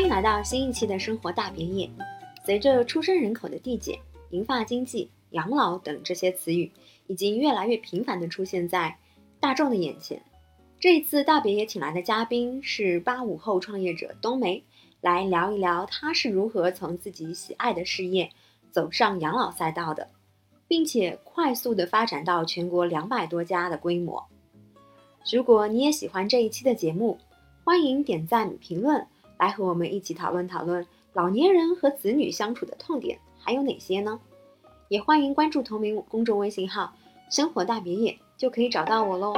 欢迎来到新一期的生活大别野。随着出生人口的递减，银发经济、养老等这些词语已经越来越频繁地出现在大众的眼前。这一次大别野请来的嘉宾是八五后创业者冬梅，来聊一聊她是如何从自己喜爱的事业走上养老赛道的，并且快速地发展到全国两百多家的规模。如果你也喜欢这一期的节目，欢迎点赞评论，来和我们一起讨论讨论老年人和子女相处的痛点还有哪些呢？也欢迎关注同名公众微信号“生活大别野”，就可以找到我喽。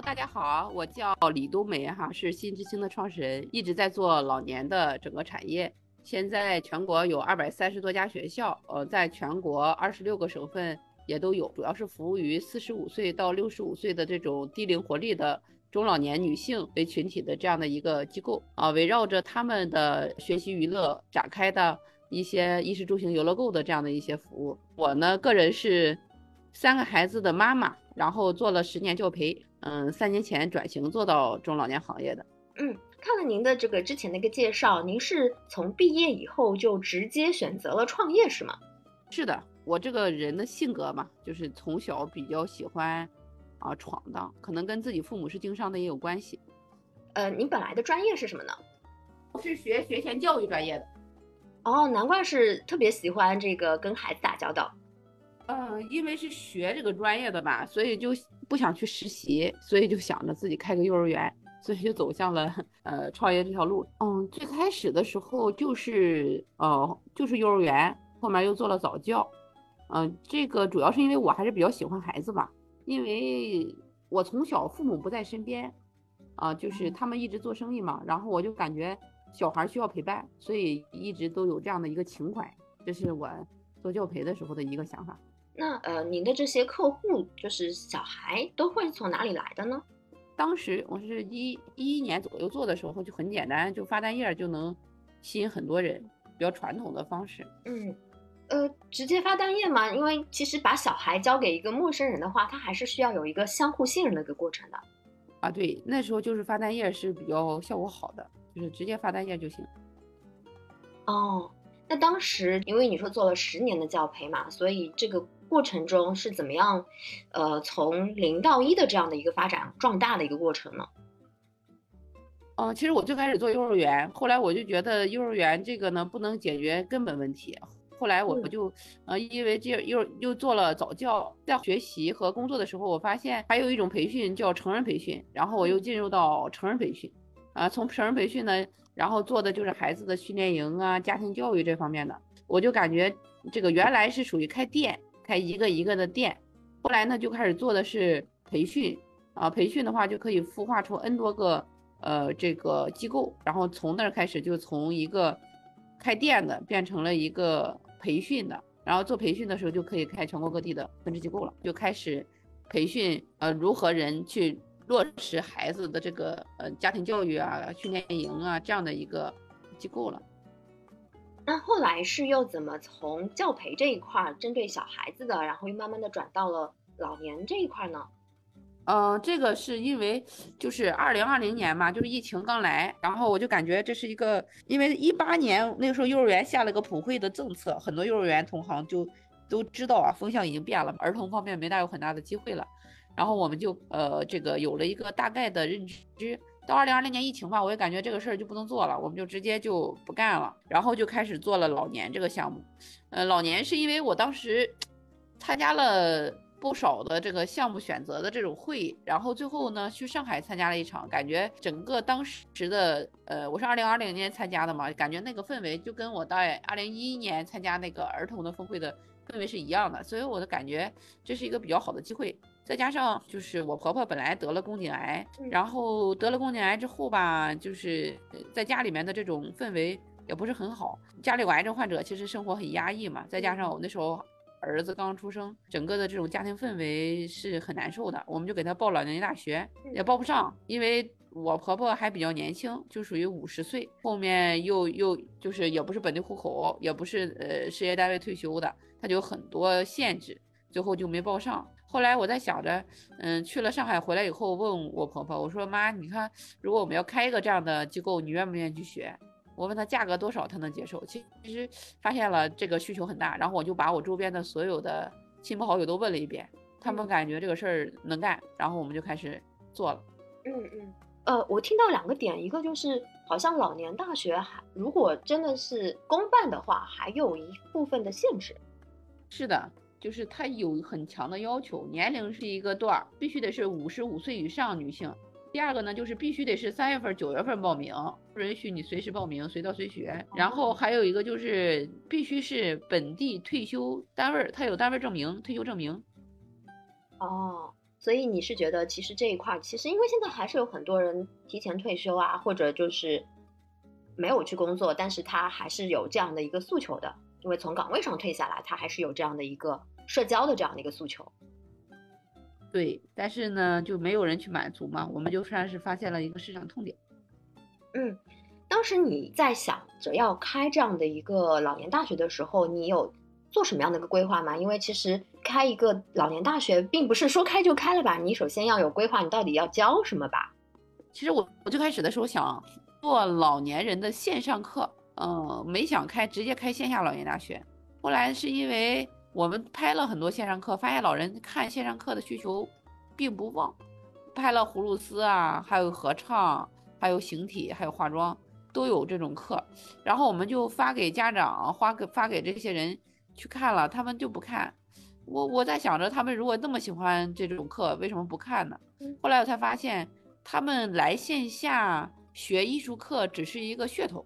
大家好，我叫李冬梅哈，是新之星的创始人，一直在做老年的整个产业。现在全国有二百三十多家学校，呃，在全国二十六个省份也都有，主要是服务于四十五岁到六十五岁的这种低龄活力的中老年女性为群体的这样的一个机构啊，围绕着他们的学习娱乐展开的一些衣食住行游乐购的这样的一些服务。我呢，个人是三个孩子的妈妈，然后做了十年教培，嗯，三年前转型做到中老年行业的。嗯，看了您的这个之前的一个介绍，您是从毕业以后就直接选择了创业是吗？是的，我这个人的性格嘛，就是从小比较喜欢啊闯荡，可能跟自己父母是经商的也有关系。呃，您本来的专业是什么呢？我是学学前教育专业的。哦，难怪是特别喜欢这个跟孩子打交道。嗯，因为是学这个专业的吧，所以就不想去实习，所以就想着自己开个幼儿园。所以就走向了 呃创业这条路。嗯，最开始的时候就是呃就是幼儿园，后面又做了早教。嗯，这个主要是因为我还是比较喜欢孩子吧，因为我从小父母不在身边，啊、就是他们一直做生意嘛，然后我就感觉小孩需要陪伴，所以一直都有这样的一个情怀。这是我做教培的时候的一个想法。那呃，您的这些客户就是小孩，都会从哪里来的呢？当时我是一一一年左右做的时候，就很简单，就发单页就能吸引很多人，比较传统的方式。嗯，呃，直接发单页嘛，因为其实把小孩交给一个陌生人的话，他还是需要有一个相互信任的一个过程的。啊，对，那时候就是发单页是比较效果好的，就是直接发单页就行。哦，那当时因为你说做了十年的教培嘛，所以这个过程中是怎么样，呃，从零到一的这样的一个发展壮大的一个过程呢？嗯、其实我最开始做幼儿园，后来我就觉得幼儿园这个呢不能解决根本问题。后来我嗯就，呃，因为这又又做了早教，在学习和工作的时候，我发现还有一种培训叫成人培训，然后我又进入到成人培训，啊，从成人培训呢，然后做的就是孩子的训练营啊、家庭教育这方面的，我就感觉这个原来是属于开店，开一个一个的店，后来呢就开始做的是培训，啊，培训的话就可以孵化出 N 多个呃这个机构，然后从那儿开始就从一个开店的变成了一个培训的，然后做培训的时候就可以开全国各地的分支机构了，就开始培训呃如何人去落实孩子的这个呃家庭教育啊、训练营啊这样的一个机构了。那后来是又怎么从教培这一块儿针对小孩子的，然后又慢慢的转到了老年这一块呢？嗯，这个是因为就是二零二零年嘛，就是疫情刚来，然后我就感觉这是一个，因为一八年那个时候幼儿园下了个普惠的政策，很多幼儿园同行就都知道啊，风向已经变了，儿童方面没大有很大的机会了，然后我们就呃这个有了一个大概的认知。到二零二零年疫情吧，我也感觉这个事儿就不能做了，我们就直接就不干了，然后就开始做了老年这个项目。呃，老年是因为我当时参加了不少的这个项目选择的这种会议，然后最后呢去上海参加了一场，感觉整个当时的呃，我是二零二零年参加的嘛，感觉那个氛围就跟我在二零一一年参加那个儿童的峰会的氛围是一样的，所以我的感觉这是一个比较好的机会。再加上就是我婆婆本来得了宫颈癌，嗯然后得了宫颈癌之后吧，就是呃在家里面的这种氛围也不是很好。家里有癌症患者，其实生活很压抑嘛，再加上我那时候儿子刚出生，整个的这种家庭氛围是很难受的。我们就给他报老年大学，也报不上，因为我婆婆还比较年轻，就属于五十岁，后面又又就是也不是本地户口，也不是呃事业单位退休的，她就有很多限制。最后就没报上。后来我在想着，嗯，去了上海回来以后，问我婆婆，我说妈，你看，如果我们要开一个这样的机构，你愿不愿意去学？我问她价格多少，她能接受。其其实发现了这个需求很大，然后我就把我周边的所有的亲朋好友都问了一遍，他们感觉这个事儿能干，然后我们就开始做了。嗯嗯。呃，我听到两个点，一个就是好像老年大学还如果真的是公办的话，还有一部分的限制。是的。就是它有很强的要求，年龄是一个段儿，必须得是五十五岁以上女性。第二个呢，就是必须得是三月份、九月份报名，不允许你随时报名，随到随学。然后还有一个就是必须是本地退休单位，他有单位证明、退休证明。哦，所以你是觉得其实这一块，其实因为现在还是有很多人提前退休啊，或者就是没有去工作，但是他还是有这样的一个诉求的。因为从岗位上退下来，他还是有这样的一个社交的这样的一个诉求。对，但是呢，就没有人去满足嘛，我们就算是发现了一个市场痛点。嗯，当时你在想着要开这样的一个老年大学的时候，你有做什么样的一个规划吗？因为其实开一个老年大学，并不是说开就开了吧，你首先要有规划，你到底要教什么吧？其实我我最开始的时候想做老年人的线上课。嗯，没想开，直接开线下老年大学。后来是因为我们拍了很多线上课，发现老人看线上课的需求并不旺。拍了葫芦丝啊，还有合唱，还有形体，还有化妆，都有这种课。然后我们就发给家长，发给发给这些人去看了，他们就不看。我我在想着，他们如果那么喜欢这种课，为什么不看呢？后来我才发现，他们来线下学艺术课只是一个噱头。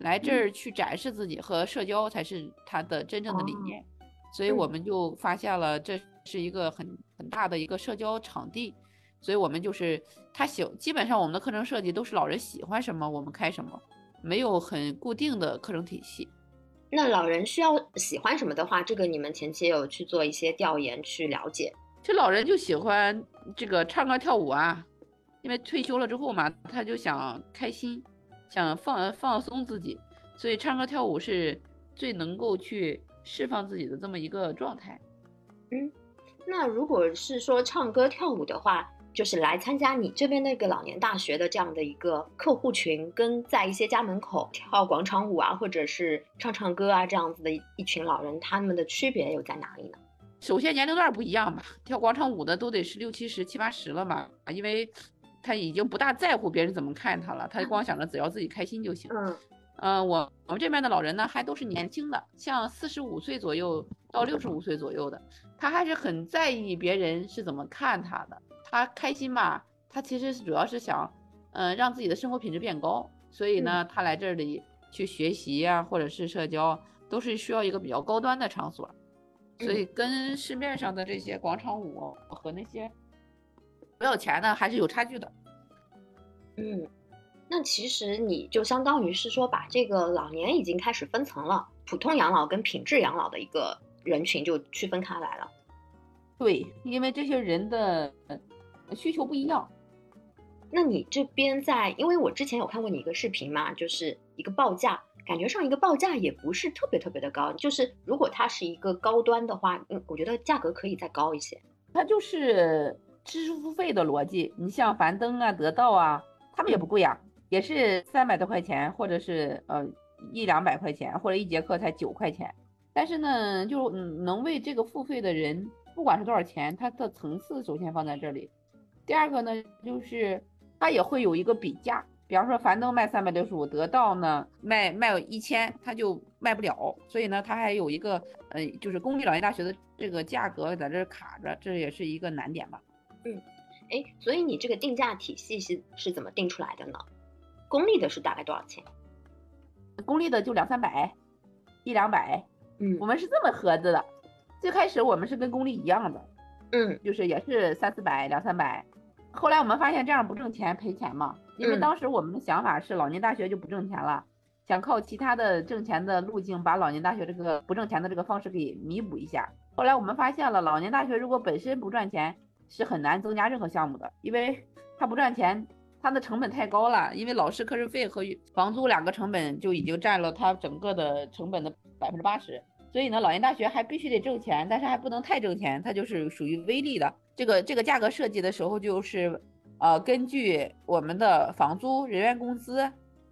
来这儿去展示自己和社交才是他的真正的理念，所以我们就发现了这是一个很很大的一个社交场地，所以我们就是他喜，基本上我们的课程设计都是老人喜欢什么我们开什么，没有很固定的课程体系。那老人需要喜欢什么的话，这个你们前期有去做一些调研去了解？这老人就喜欢这个唱歌跳舞啊，因为退休了之后嘛，他就想开心。想放放松自己，所以唱歌跳舞是最能够去释放自己的这么一个状态。嗯，那如果是说唱歌跳舞的话，就是来参加你这边那个老年大学的这样的一个客户群，跟在一些家门口跳广场舞啊，或者是唱唱歌啊这样子的一群老人，他们的区别又在哪里呢？首先年龄段不一样吧，跳广场舞的都得是六七十、七八十了嘛，因为。他已经不大在乎别人怎么看他了，他光想着只要自己开心就行。嗯，嗯，我我们这边的老人呢，还都是年轻的，像四十五岁左右到六十五岁左右的，他还是很在意别人是怎么看他的。他开心吧，他其实是主要是想，嗯，让自己的生活品质变高。所以呢，他来这里去学习呀，或者是社交，都是需要一个比较高端的场所。所以跟市面上的这些广场舞和那些。不要钱的还是有差距的，嗯，那其实你就相当于是说把这个老年已经开始分层了，普通养老跟品质养老的一个人群就区分开来了。对，因为这些人的需求不一样。那你这边在，因为我之前有看过你一个视频嘛，就是一个报价，感觉上一个报价也不是特别特别的高，就是如果它是一个高端的话，嗯，我觉得价格可以再高一些。它就是。支付费的逻辑，你像樊登啊、得到啊，他们也不贵啊，也是三百多块钱，或者是呃一两百块钱，或者一节课才九块钱。但是呢，就能为这个付费的人，不管是多少钱，它的层次首先放在这里。第二个呢，就是它也会有一个比价，比方说樊登卖三百六十五，得到呢卖卖一千，它就卖不了。所以呢，它还有一个呃，就是公立老年大学的这个价格在这卡着，这也是一个难点吧。嗯，哎，所以你这个定价体系是是怎么定出来的呢？公立的是大概多少钱？公立的就两三百，一两百。嗯，我们是这么合着的。最开始我们是跟公立一样的，嗯，就是也是三四百、两三百。后来我们发现这样不挣钱，赔钱嘛。因为当时我们的想法是老年大学就不挣钱了，想靠其他的挣钱的路径把老年大学这个不挣钱的这个方式给弥补一下。后来我们发现了，老年大学如果本身不赚钱，是很难增加任何项目的，因为它不赚钱，它的成本太高了。因为老师课时费和房租两个成本就已经占了它整个的成本的百分之八十。所以呢，老年大学还必须得挣钱，但是还不能太挣钱，它就是属于微利的。这个这个价格设计的时候，就是呃根据我们的房租、人员工资，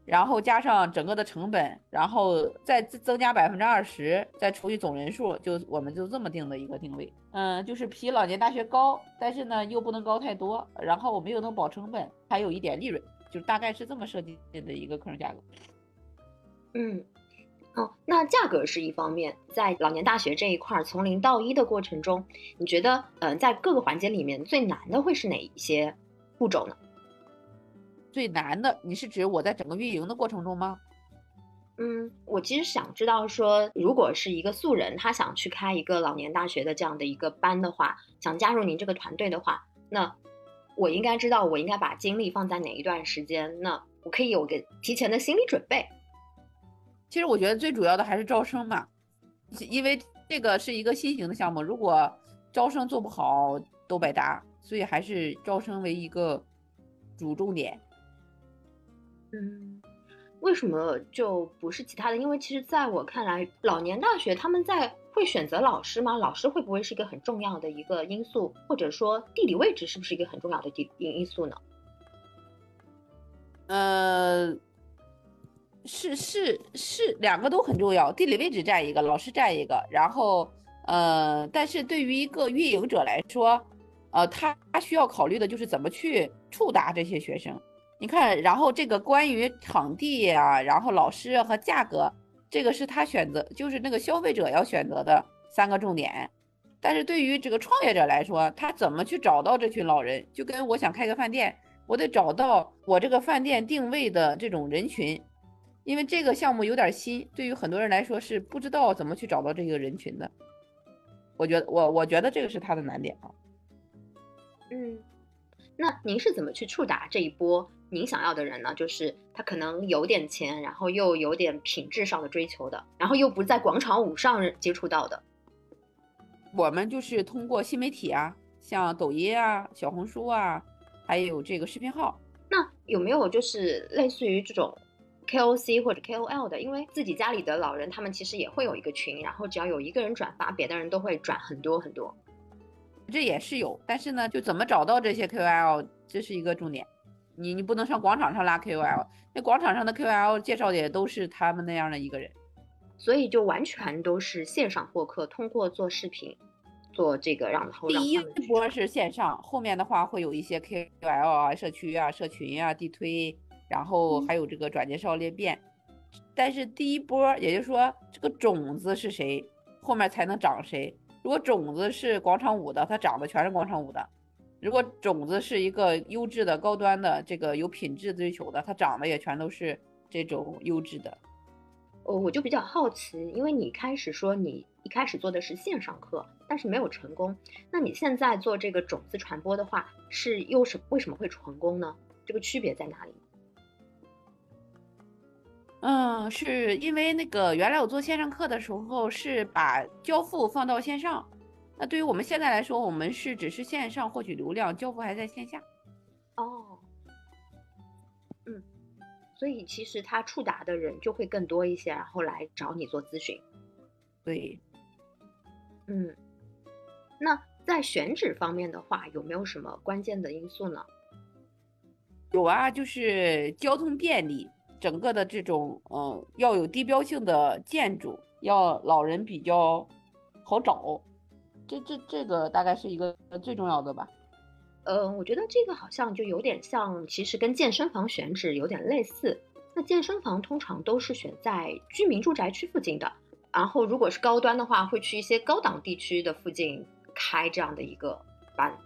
然后加上整个的成本，然后再增加百分之二十，再除以总人数，就我们就这么定的一个定位。嗯，就是比老年大学高，但是呢又不能高太多，然后我们又能保成本，还有一点利润，就大概是这么设计的一个课程价格。嗯。哦，那价格是一方面，在老年大学这一块儿从零到一的过程中，你觉得，嗯，在各个环节里面最难的会是哪一些步骤呢？最难的，你是指我在整个运营的过程中吗？嗯，我其实想知道说，如果是一个素人，他想去开一个老年大学的这样的一个班的话，想加入您这个团队的话，那我应该知道我应该把精力放在哪一段时间？那我可以有个提前的心理准备。其实我觉得最主要的还是招生嘛，因为这个是一个新型的项目，如果招生做不好都白搭，所以还是招生为一个主重点。嗯，为什么就不是其他的？因为其实在我看来，老年大学他们在会选择老师吗？老师会不会是一个很重要的一个因素？或者说地理位置是不是一个很重要的地因因素呢？呃。是是是，两个都很重要，地理位置占一个，老师占一个，然后呃，但是对于一个运营者来说，呃，他需要考虑的就是怎么去触达这些学生。你看，然后这个关于场地啊，然后老师和价格，这个是他选择，就是那个消费者要选择的三个重点。但是对于这个创业者来说，他怎么去找到这群老人，就跟我想开个饭店，我得找到我这个饭店定位的这种人群。因为这个项目有点新，对于很多人来说是不知道怎么去找到这个人群的。我觉得我我觉得这个是他的难点啊。嗯，那您是怎么去触达这一波您想要的人呢？就是他可能有点钱，然后又有点品质上的追求的，然后又不在广场舞上接触到的。我们就是通过新媒体啊，像抖音啊、小红书啊，还有这个视频号。那有没有就是类似于这种？KOC 或者 KOL 的，因为自己家里的老人，他们其实也会有一个群，然后只要有一个人转发，别的人都会转很多很多。这也是有，但是呢，就怎么找到这些 KOL，这是一个重点。你你不能上广场上拉 KOL，那广场上的 KOL 介绍的也都是他们那样的一个人，所以就完全都是线上获客，通过做视频，做这个让后第一波是线上，后面的话会有一些 KOL 啊、社区啊、社群啊、地推。然后还有这个转介绍裂变，但是第一波，也就是说这个种子是谁，后面才能长谁。如果种子是广场舞的，它长的全是广场舞的；如果种子是一个优质的、高端的、这个有品质追求的，它长得也全都是这种优质的。哦，我就比较好奇，因为你开始说你一开始做的是线上课，但是没有成功，那你现在做这个种子传播的话，是又是为什么会成功呢？这个区别在哪里？嗯，是因为那个原来我做线上课的时候是把交付放到线上，那对于我们现在来说，我们是只是线上获取流量，交付还在线下。哦，嗯，所以其实他触达的人就会更多一些，然后来找你做咨询。对，嗯，那在选址方面的话，有没有什么关键的因素呢？有啊，就是交通便利。整个的这种，嗯，要有地标性的建筑，要老人比较好找，这这这个大概是一个最重要的吧。呃，我觉得这个好像就有点像，其实跟健身房选址有点类似。那健身房通常都是选在居民住宅区附近的，然后如果是高端的话，会去一些高档地区的附近开这样的一个班。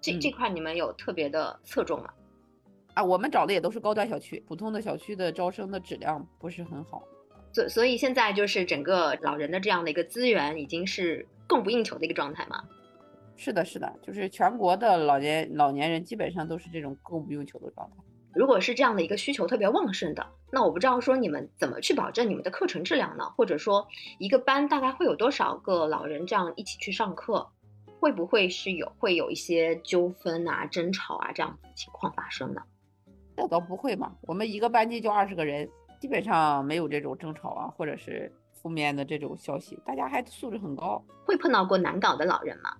这这块你们有特别的侧重吗？啊，我们找的也都是高端小区，普通的小区的招生的质量不是很好，所所以现在就是整个老人的这样的一个资源已经是供不应求的一个状态嘛？是的，是的，就是全国的老年老年人基本上都是这种供不应求的状态。如果是这样的一个需求特别旺盛的，那我不知道说你们怎么去保证你们的课程质量呢？或者说一个班大概会有多少个老人这样一起去上课，会不会是有会有一些纠纷啊、争吵啊这样情况发生呢？那倒不会嘛，我们一个班级就二十个人，基本上没有这种争吵啊，或者是负面的这种消息，大家还素质很高。会碰到过难搞的老人吗？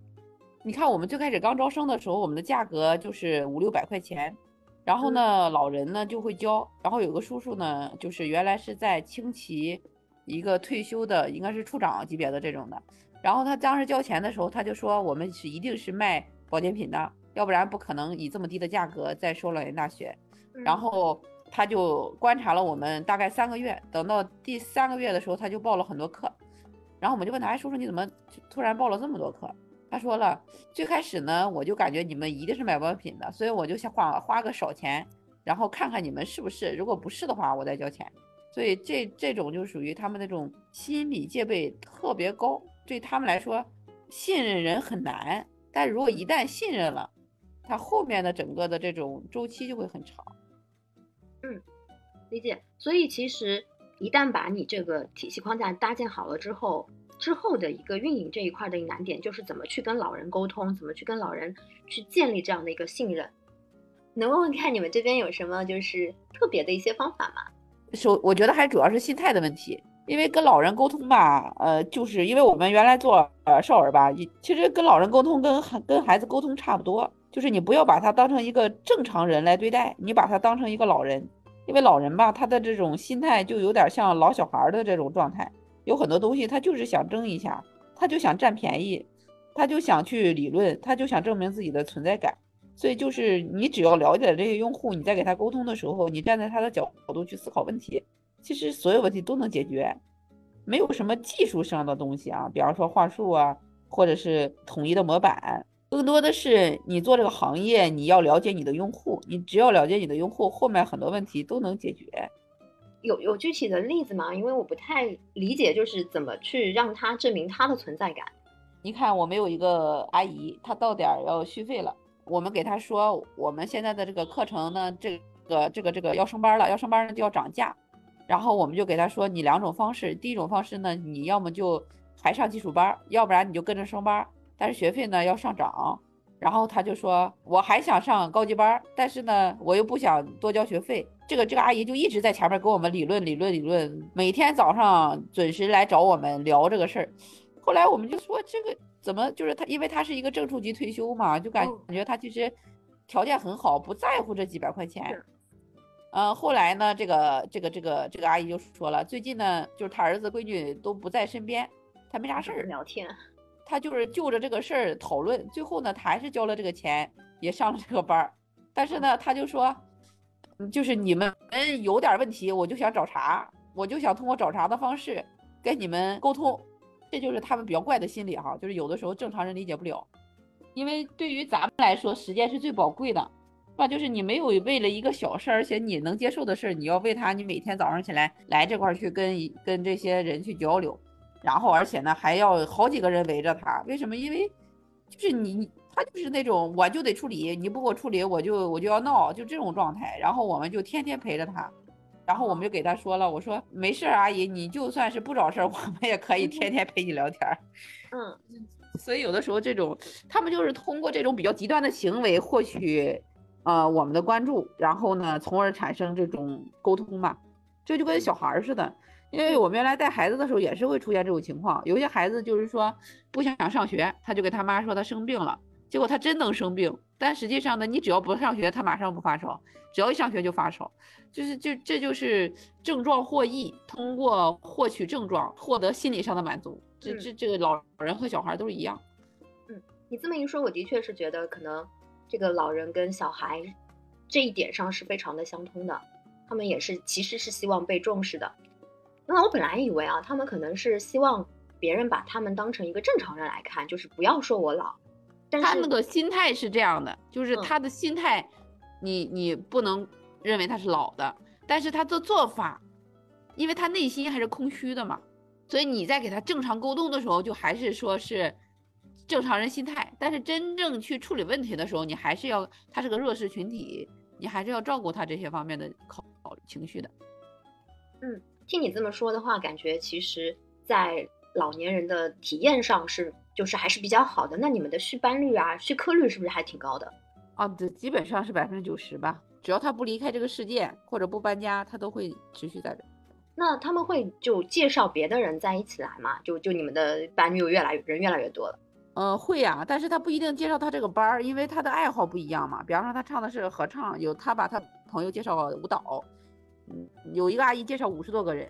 你看，我们最开始刚招生的时候，我们的价格就是五六百块钱，然后呢，老人呢就会交，然后有个叔叔呢，就是原来是在青旗一个退休的，应该是处长级别的这种的，然后他当时交钱的时候，他就说我们是一定是卖保健品的，要不然不可能以这么低的价格在收老年大学，然后他就观察了我们大概三个月，等到第三个月的时候，他就报了很多课，然后我们就问他，哎，叔叔你怎么突然报了这么多课？他说了，最开始呢，我就感觉你们一定是买保健品的，所以我就想花花个少钱，然后看看你们是不是，如果不是的话，我再交钱。所以这这种就属于他们那种心理戒备特别高，对他们来说，信任人很难。但如果一旦信任了，他后面的整个的这种周期就会很长。嗯，理解。所以其实一旦把你这个体系框架搭建好了之后。之后的一个运营这一块的一难点就是怎么去跟老人沟通，怎么去跟老人去建立这样的一个信任。能问问看你们这边有什么就是特别的一些方法吗？首我觉得还主要是心态的问题，因为跟老人沟通吧，呃，就是因为我们原来做呃少儿吧，其实跟老人沟通跟跟孩子沟通差不多，就是你不要把他当成一个正常人来对待，你把他当成一个老人，因为老人吧，他的这种心态就有点像老小孩的这种状态。有很多东西，他就是想争一下，他就想占便宜，他就想去理论，他就想证明自己的存在感。所以就是你只要了解这些用户，你在给他沟通的时候，你站在他的角度去思考问题，其实所有问题都能解决，没有什么技术上的东西啊，比方说话术啊，或者是统一的模板，更多的是你做这个行业，你要了解你的用户，你只要了解你的用户，后面很多问题都能解决。有有具体的例子吗？因为我不太理解，就是怎么去让他证明他的存在感。你看，我们有一个阿姨，她到点儿要续费了，我们给她说，我们现在的这个课程呢，这个这个这个要升班了，要升班呢就要涨价。然后我们就给她说，你两种方式，第一种方式呢，你要么就还上基础班，要不然你就跟着升班，但是学费呢要上涨。然后他就说，我还想上高级班，但是呢，我又不想多交学费。这个这个阿姨就一直在前面跟我们理论理论理论，每天早上准时来找我们聊这个事儿。后来我们就说，这个怎么就是他，因为他是一个正处级退休嘛，就感感觉他其实条件很好，不在乎这几百块钱。嗯，后来呢，这个这个这个这个阿姨就说了，最近呢，就是他儿子闺女都不在身边，他没啥事儿聊天。他就是就着这个事儿讨论，最后呢，他还是交了这个钱，也上了这个班儿。但是呢，他就说，就是你们有点问题，我就想找茬，我就想通过找茬的方式跟你们沟通。这就是他们比较怪的心理哈，就是有的时候正常人理解不了。因为对于咱们来说，时间是最宝贵的，那？就是你没有为了一个小事儿，而且你能接受的事儿，你要为他，你每天早上起来来这块去跟跟这些人去交流。然后，而且呢，还要好几个人围着他。为什么？因为就是你，他就是那种我就得处理，你不给我处理，我就我就要闹，就这种状态。然后我们就天天陪着他，然后我们就给他说了，我说没事儿，阿姨，你就算是不找事儿，我们也可以天天陪你聊天。嗯，所以有的时候这种他们就是通过这种比较极端的行为获取呃我们的关注，然后呢，从而产生这种沟通嘛，这就跟小孩似的。因为我们原来带孩子的时候也是会出现这种情况，有些孩子就是说不想上学，他就跟他妈说他生病了，结果他真能生病，但实际上呢，你只要不上学，他马上不发烧，只要一上学就发烧，就是就这就是症状获益，通过获取症状获得心理上的满足，这这这个老人和小孩都是一样。嗯，你这么一说，我的确是觉得可能这个老人跟小孩这一点上是非常的相通的，他们也是其实是希望被重视的。那我本来以为啊，他们可能是希望别人把他们当成一个正常人来看，就是不要说我老。但他那个心态是这样的，就是他的心态，你你不能认为他是老的，但是他的做法，因为他内心还是空虚的嘛，所以你在给他正常沟通的时候，就还是说是正常人心态。但是真正去处理问题的时候，你还是要他是个弱势群体，你还是要照顾他这些方面的考情绪的。嗯。听你这么说的话，感觉其实，在老年人的体验上是，就是还是比较好的。那你们的续班率啊，续课率是不是还挺高的？啊，对，基本上是百分之九十吧。只要他不离开这个世界或者不搬家，他都会持续在这。那他们会就介绍别的人在一起来吗？就就你们的班又越来越人越来越多了。嗯，会呀，但是他不一定介绍他这个班儿，因为他的爱好不一样嘛。比方说他唱的是合唱，有他把他朋友介绍舞蹈，嗯，有一个阿姨介绍五十多个人。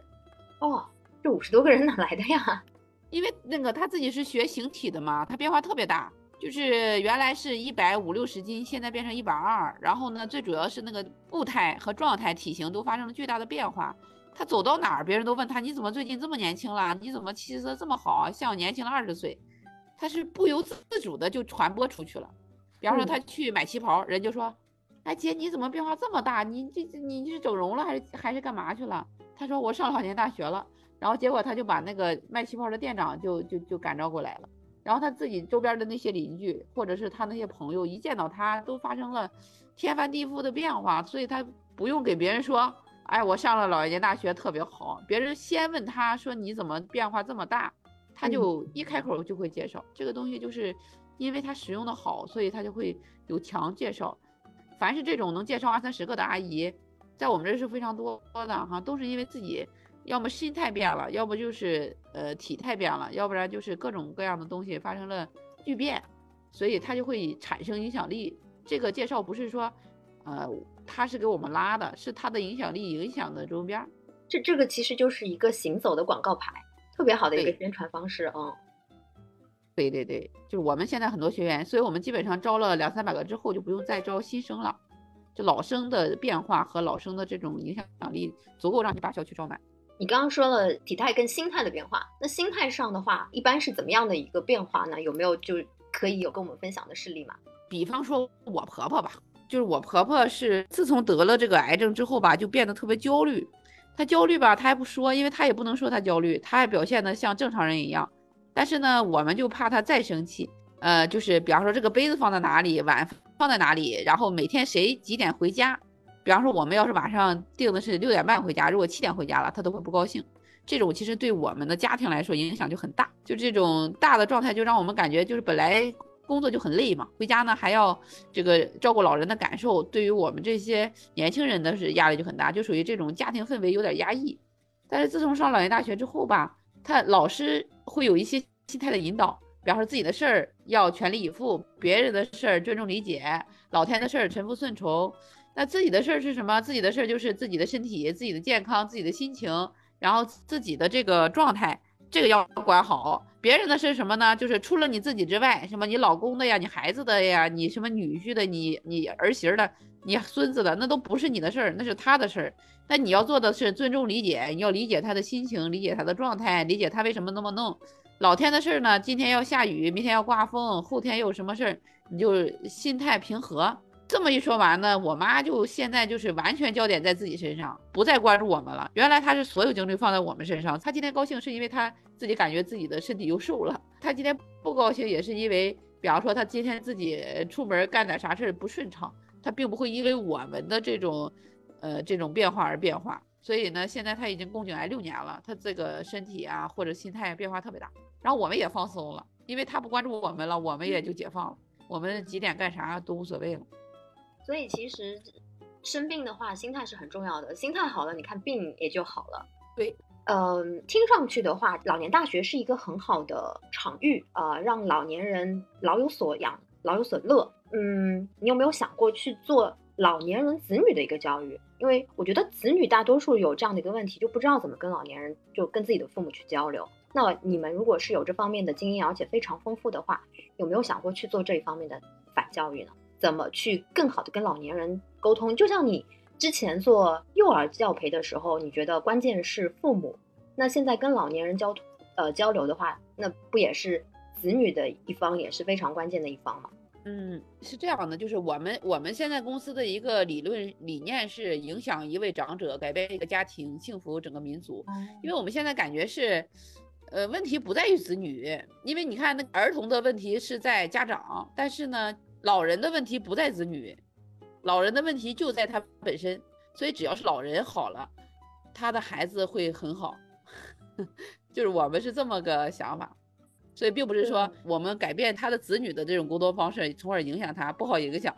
哦，这五十多个人哪来的呀？因为那个他自己是学形体的嘛，他变化特别大，就是原来是一百五六十斤，现在变成一百二，然后呢，最主要是那个步态和状态、体型都发生了巨大的变化。他走到哪儿，别人都问他：“你怎么最近这么年轻了？你怎么气色这么好，像年轻了二十岁？”他是不由自主的就传播出去了。比方说他去买旗袍，人就说：“哎姐，你怎么变化这么大？你这你是整容了还是还是干嘛去了？”他说：“我上老年大学了。”然后结果他就把那个卖旗袍的店长就就就感召过来了。然后他自己周边的那些邻居或者是他那些朋友一见到他都发生了天翻地覆的变化，所以他不用给别人说。哎，我上了老年大学特别好，别人先问他说你怎么变化这么大，他就一开口就会介绍这个东西，就是因为他使用的好，所以他就会有强介绍。凡是这种能介绍二三十个的阿姨，在我们这是非常多的哈，都是因为自己要么心态变了，要不就是呃体态变了，要不然就是各种各样的东西发生了巨变，所以他就会产生影响力。这个介绍不是说。呃，他是给我们拉的，是他的影响力影响的周边，这这个其实就是一个行走的广告牌，特别好的一个宣传方式嗯。对对对，就是我们现在很多学员，所以我们基本上招了两三百个之后，就不用再招新生了，就老生的变化和老生的这种影响力足够让你把小区招满。你刚刚说了体态跟心态的变化，那心态上的话，一般是怎么样的一个变化呢？有没有就可以有跟我们分享的事例吗？比方说我婆婆吧。就是我婆婆是自从得了这个癌症之后吧，就变得特别焦虑。她焦虑吧，她还不说，因为她也不能说她焦虑，她还表现的像正常人一样。但是呢，我们就怕他再生气。呃，就是比方说这个杯子放在哪里，碗放在哪里，然后每天谁几点回家。比方说我们要是晚上定的是六点半回家，如果七点回家了，他都会不高兴。这种其实对我们的家庭来说影响就很大。就这种大的状态，就让我们感觉就是本来。工作就很累嘛，回家呢还要这个照顾老人的感受，对于我们这些年轻人的是压力就很大，就属于这种家庭氛围有点压抑。但是自从上老年大学之后吧，他老师会有一些心态的引导，比方说自己的事儿要全力以赴，别人的事儿尊重理解，老天的事儿臣服顺从。那自己的事儿是什么？自己的事儿就是自己的身体、自己的健康、自己的心情，然后自己的这个状态。这个要管好，别人的是什么呢？就是除了你自己之外，什么你老公的呀，你孩子的呀，你什么女婿的，你你儿媳的，你孙子的，那都不是你的事儿，那是他的事儿。那你要做的是尊重理解，你要理解他的心情，理解他的状态，理解他为什么那么弄。老天的事儿呢，今天要下雨，明天要刮风，后天又有什么事儿，你就心态平和。这么一说完呢，我妈就现在就是完全焦点在自己身上，不再关注我们了。原来她是所有精力放在我们身上，她今天高兴是因为她自己感觉自己的身体又瘦了。她今天不高兴也是因为，比方说她今天自己出门干点啥事儿不顺畅，她并不会因为我们的这种，呃这种变化而变化。所以呢，现在她已经宫颈癌六年了，她这个身体啊或者心态变化特别大。然后我们也放松了，因为她不关注我们了，我们也就解放了，我们几点干啥都无所谓了。所以其实生病的话，心态是很重要的。心态好了，你看病也就好了。对，嗯，听上去的话，老年大学是一个很好的场域啊，让老年人老有所养，老有所乐。嗯，你有没有想过去做老年人子女的一个教育？因为我觉得子女大多数有这样的一个问题，就不知道怎么跟老年人，就跟自己的父母去交流。那你们如果是有这方面的经验，而且非常丰富的话，有没有想过去做这一方面的反教育呢？怎么去更好的跟老年人沟通？就像你之前做幼儿教培的时候，你觉得关键是父母，那现在跟老年人交呃交流的话，那不也是子女的一方也是非常关键的一方吗？嗯，是这样的，就是我们我们现在公司的一个理论理念是影响一位长者，改变一个家庭，幸福整个民族。因为我们现在感觉是，呃，问题不在于子女，因为你看那儿童的问题是在家长，但是呢。老人的问题不在子女，老人的问题就在他本身，所以只要是老人好了，他的孩子会很好，就是我们是这么个想法，所以并不是说我们改变他的子女的这种沟通方式，从而影响他，不好影响。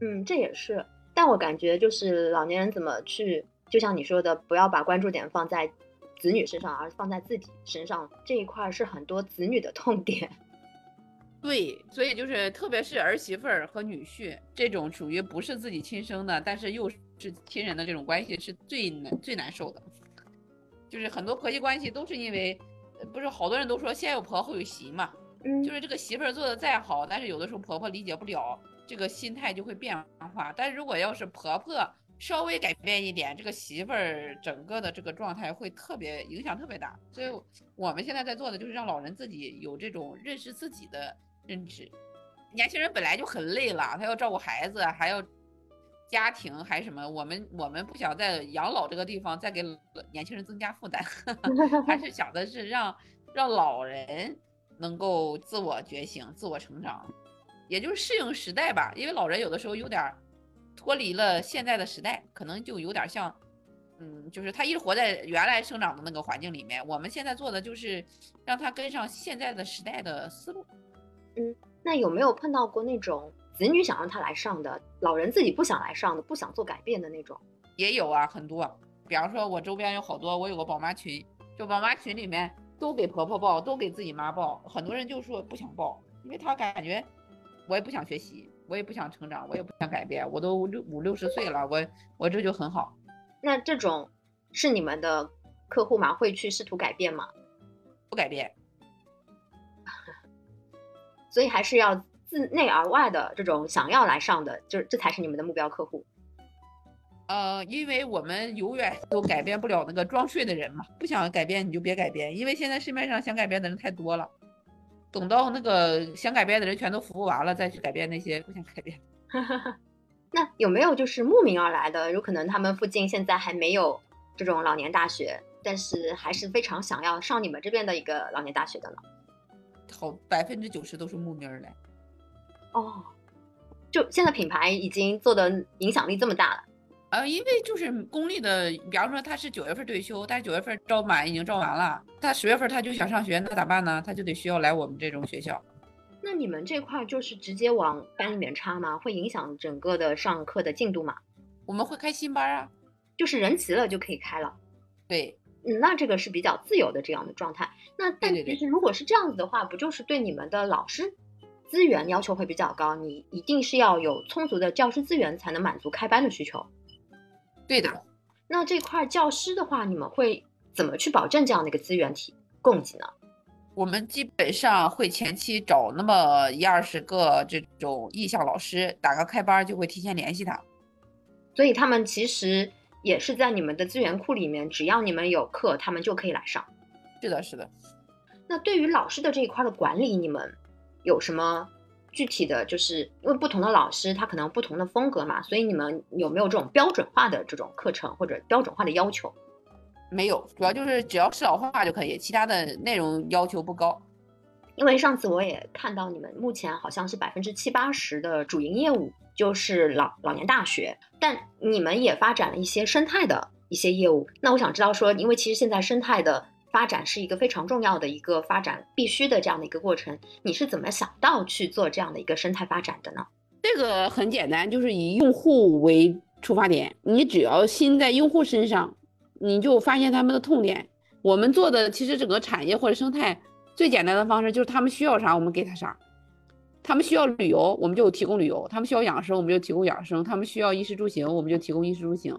嗯，这也是，但我感觉就是老年人怎么去就像你说的，不要把关注点放在子女身上，而放在自己身上，这一块是很多子女的痛点。对，所以就是特别是儿媳妇儿和女婿这种属于不是自己亲生的，但是又是亲人的这种关系，是最难最难受的。就是很多婆媳关系都是因为，不是好多人都说先有婆后有媳嘛，嗯，就是这个媳妇儿做的再好，但是有的时候婆婆理解不了，这个心态就会变化。但是如果要是婆婆稍微改变一点，这个媳妇儿整个的这个状态会特别影响特别大。所以我们现在在做的就是让老人自己有这种认识自己的。认知，年轻人本来就很累了，他要照顾孩子，还要家庭，还什么？我们我们不想在养老这个地方再给年轻人增加负担，还是想的是让让老人能够自我觉醒、自我成长，也就是适应时代吧。因为老人有的时候有点脱离了现在的时代，可能就有点像，嗯，就是他一直活在原来生长的那个环境里面。我们现在做的就是让他跟上现在的时代的思路。嗯，那有没有碰到过那种子女想让他来上的，老人自己不想来上的，不想做改变的那种？也有啊，很多。比方说，我周边有好多，我有个宝妈群，就宝妈群里面都给婆婆报，都给自己妈报。很多人就说不想报，因为他感觉我也不想学习，我也不想成长，我也不想改变，我都六五六十岁了，我我这就很好。那这种是你们的客户吗？会去试图改变吗？不改变。所以还是要自内而外的这种想要来上的，就是这才是你们的目标客户。呃，因为我们永远都改变不了那个装睡的人嘛，不想改变你就别改变，因为现在市面上想改变的人太多了。等到那个想改变的人全都服务完了，再去改变那些不想改变。那有没有就是慕名而来的？有可能他们附近现在还没有这种老年大学，但是还是非常想要上你们这边的一个老年大学的呢？好，百分之九十都是慕名而来。哦，就现在品牌已经做的影响力这么大了。呃，因为就是公立的，比方说他是九月份退休，但是九月份招满已经招完了，他十月份他就想上学，那咋办呢？他就得需要来我们这种学校。那你们这块就是直接往班里面插吗？会影响整个的上课的进度吗？我们会开新班啊，就是人齐了就可以开了。对。嗯，那这个是比较自由的这样的状态。那但其实如果是这样子的话，不就是对你们的老师资源要求会比较高？你一定是要有充足的教师资源才能满足开班的需求。对的。那这块教师的话，你们会怎么去保证这样的一个资源体供给呢？我们基本上会前期找那么一二十个这种意向老师，打个开班就会提前联系他。所以他们其实。也是在你们的资源库里面，只要你们有课，他们就可以来上。是的，是的。那对于老师的这一块的管理，你们有什么具体的？就是因为不同的老师他可能不同的风格嘛，所以你们有没有这种标准化的这种课程或者标准化的要求？没有，主要就是只要是老化就可以，其他的内容要求不高。因为上次我也看到你们目前好像是百分之七八十的主营业务。就是老老年大学，但你们也发展了一些生态的一些业务。那我想知道说，因为其实现在生态的发展是一个非常重要的一个发展必须的这样的一个过程，你是怎么想到去做这样的一个生态发展的呢？这个很简单，就是以用户为出发点，你只要心在用户身上，你就发现他们的痛点。我们做的其实整个产业或者生态最简单的方式就是他们需要啥，我们给他啥。他们需要旅游，我们就提供旅游；他们需要养生，我们就提供养生；他们需要衣食住行，我们就提供衣食住行。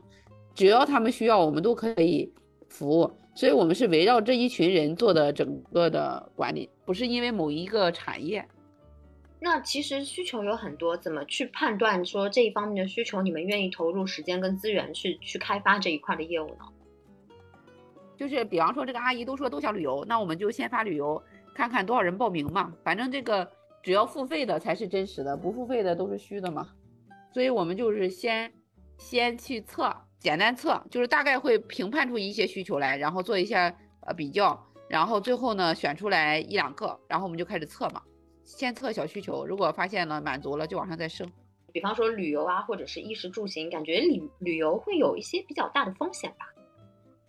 只要他们需要，我们都可以服务。所以，我们是围绕这一群人做的整个的管理，不是因为某一个产业。那其实需求有很多，怎么去判断说这一方面的需求，你们愿意投入时间跟资源去去开发这一块的业务呢？就是比方说，这个阿姨都说都想旅游，那我们就先发旅游，看看多少人报名嘛。反正这个。只要付费的才是真实的，不付费的都是虚的嘛。所以我们就是先先去测，简单测，就是大概会评判出一些需求来，然后做一下呃比较，然后最后呢选出来一两个，然后我们就开始测嘛。先测小需求，如果发现了满足了，就往上再升。比方说旅游啊，或者是衣食住行，感觉旅旅游会有一些比较大的风险吧，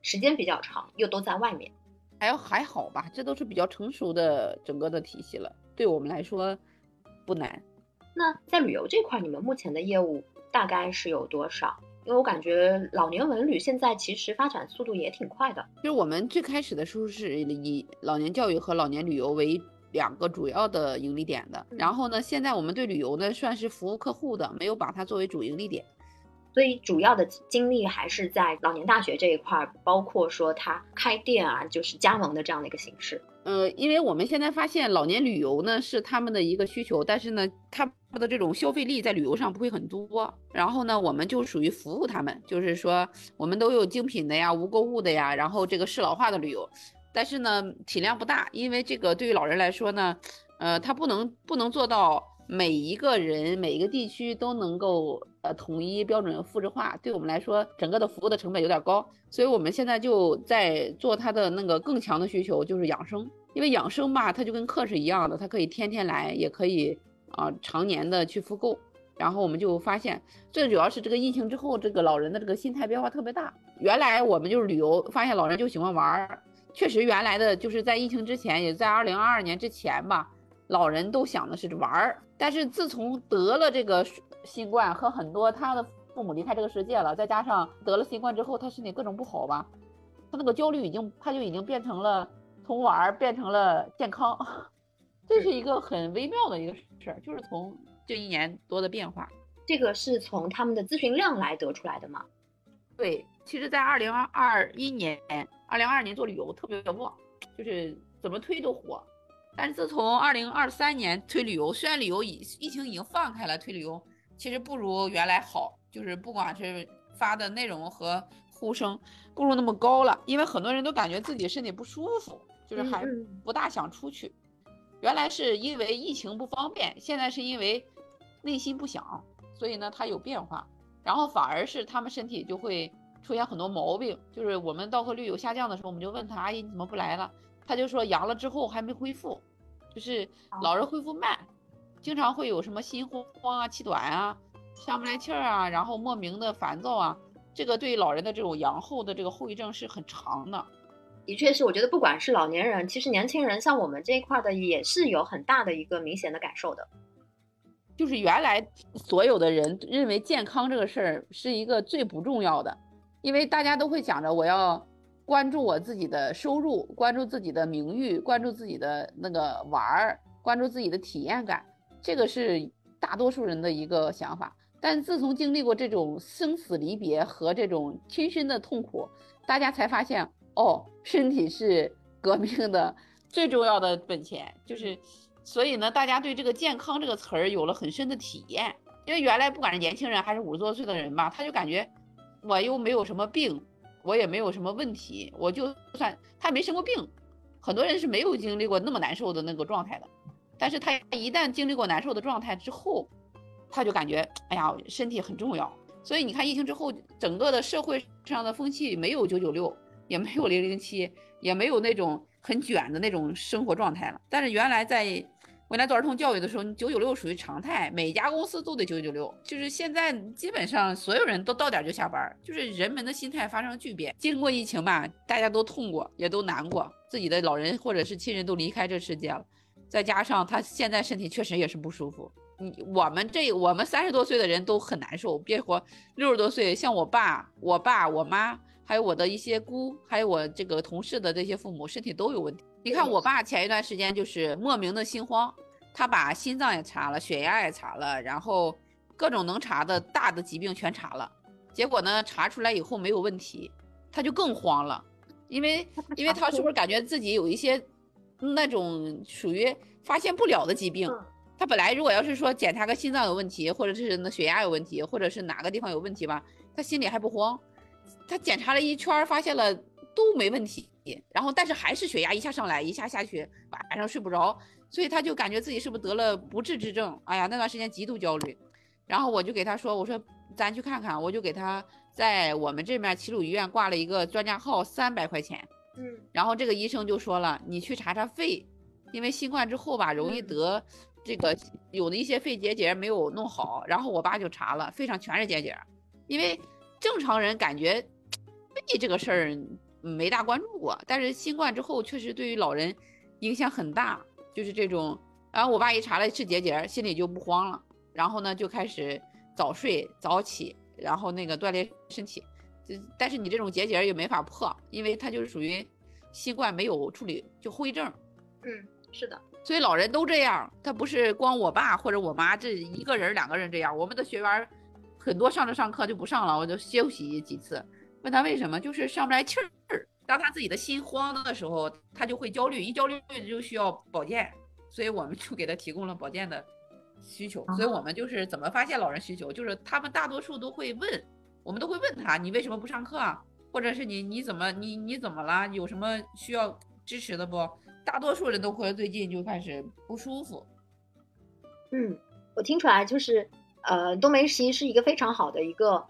时间比较长，又都在外面。还还好吧，这都是比较成熟的整个的体系了。对我们来说不难。那在旅游这块，你们目前的业务大概是有多少？因为我感觉老年文旅现在其实发展速度也挺快的。就是我们最开始的时候是以老年教育和老年旅游为两个主要的盈利点的，然后呢，现在我们对旅游呢算是服务客户的，没有把它作为主盈利点。所以主要的精力还是在老年大学这一块儿，包括说他开店啊，就是加盟的这样的一个形式。呃，因为我们现在发现老年旅游呢是他们的一个需求，但是呢，他们的这种消费力在旅游上不会很多。然后呢，我们就属于服务他们，就是说我们都有精品的呀、无购物的呀，然后这个适老化的旅游，但是呢体量不大，因为这个对于老人来说呢，呃，他不能不能做到。每一个人每一个地区都能够呃统一标准复制化，对我们来说，整个的服务的成本有点高，所以我们现在就在做它的那个更强的需求，就是养生。因为养生吧，它就跟课是一样的，它可以天天来，也可以啊常年的去复购。然后我们就发现，最主要是这个疫情之后，这个老人的这个心态变化特别大。原来我们就是旅游，发现老人就喜欢玩儿，确实原来的就是在疫情之前，也在二零二二年之前吧。老人都想的是玩儿，但是自从得了这个新冠和很多他的父母离开这个世界了，再加上得了新冠之后，他身体各种不好吧，他那个焦虑已经他就已经变成了从玩儿变成了健康，这是一个很微妙的一个事儿，就是从这一年多的变化。这个是从他们的咨询量来得出来的吗？对，其实，在二零二一年、二零二二年做旅游特别旺，就是怎么推都火。但是自从二零二三年推旅游，虽然旅游疫疫情已经放开了，推旅游其实不如原来好，就是不管是发的内容和呼声不如那么高了，因为很多人都感觉自己身体不舒服，就是还不大想出去。原来是因为疫情不方便，现在是因为内心不想，所以呢它有变化，然后反而是他们身体就会出现很多毛病。就是我们到客率有下降的时候，我们就问他阿姨你怎么不来了？他就说阳了之后还没恢复，就是老人恢复慢，经常会有什么心慌啊、气短啊、上不来气儿啊，然后莫名的烦躁啊，这个对老人的这种阳后的这个后遗症是很长的。的确是，我觉得不管是老年人，其实年轻人像我们这一块的也是有很大的一个明显的感受的。就是原来所有的人认为健康这个事儿是一个最不重要的，因为大家都会想着我要。关注我自己的收入，关注自己的名誉，关注自己的那个玩儿，关注自己的体验感，这个是大多数人的一个想法。但自从经历过这种生死离别和这种亲身的痛苦，大家才发现，哦，身体是革命的最重要的本钱。就是，所以呢，大家对这个健康这个词儿有了很深的体验。因为原来不管是年轻人还是五十多岁的人吧，他就感觉我又没有什么病。我也没有什么问题，我就算他没生过病，很多人是没有经历过那么难受的那个状态的，但是他一旦经历过难受的状态之后，他就感觉哎呀身体很重要。所以你看疫情之后，整个的社会上的风气没有九九六，也没有零零七，也没有那种很卷的那种生活状态了。但是原来在。未来做儿童教育的时候，你九九六属于常态，每家公司都得九九六。就是现在基本上所有人都到点就下班，就是人们的心态发生巨变。经过疫情吧，大家都痛过，也都难过，自己的老人或者是亲人都离开这世界了，再加上他现在身体确实也是不舒服。你我们这我们三十多岁的人都很难受，别说六十多岁，像我爸、我爸、我妈，还有我的一些姑，还有我这个同事的这些父母，身体都有问题。你看我爸前一段时间就是莫名的心慌。他把心脏也查了，血压也查了，然后各种能查的大的疾病全查了，结果呢，查出来以后没有问题，他就更慌了，因为因为他是不是感觉自己有一些那种属于发现不了的疾病？他本来如果要是说检查个心脏有问题，或者是那血压有问题，或者是哪个地方有问题吧，他心里还不慌。他检查了一圈，发现了都没问题，然后但是还是血压一下上来，一下下去，晚上睡不着。所以他就感觉自己是不是得了不治之症？哎呀，那段时间极度焦虑。然后我就给他说：“我说咱去看看。”我就给他在我们这面齐鲁医院挂了一个专家号，三百块钱。嗯。然后这个医生就说了：“你去查查肺，因为新冠之后吧，容易得这个有的一些肺结节没有弄好。”然后我爸就查了，肺上全是结节。因为正常人感觉肺这个事儿没大关注过，但是新冠之后确实对于老人影响很大。就是这种，然后我爸一查了是结节，心里就不慌了，然后呢就开始早睡早起，然后那个锻炼身体。就但是你这种结节也没法破，因为它就是属于新冠没有处理就后遗症。嗯，是的。所以老人都这样，他不是光我爸或者我妈这一个人两个人这样，我们的学员很多上着上课就不上了，我就休息几次。问他为什么，就是上不来气儿。当他自己的心慌的时候，他就会焦虑，一焦虑就需要保健，所以我们就给他提供了保健的需求。所以我们就是怎么发现老人需求，就是他们大多数都会问，我们都会问他，你为什么不上课啊？或者是你你怎么你你怎么了？有什么需要支持的不？大多数人都会最近就开始不舒服。嗯，我听出来就是，呃，冬梅其实是一个非常好的一个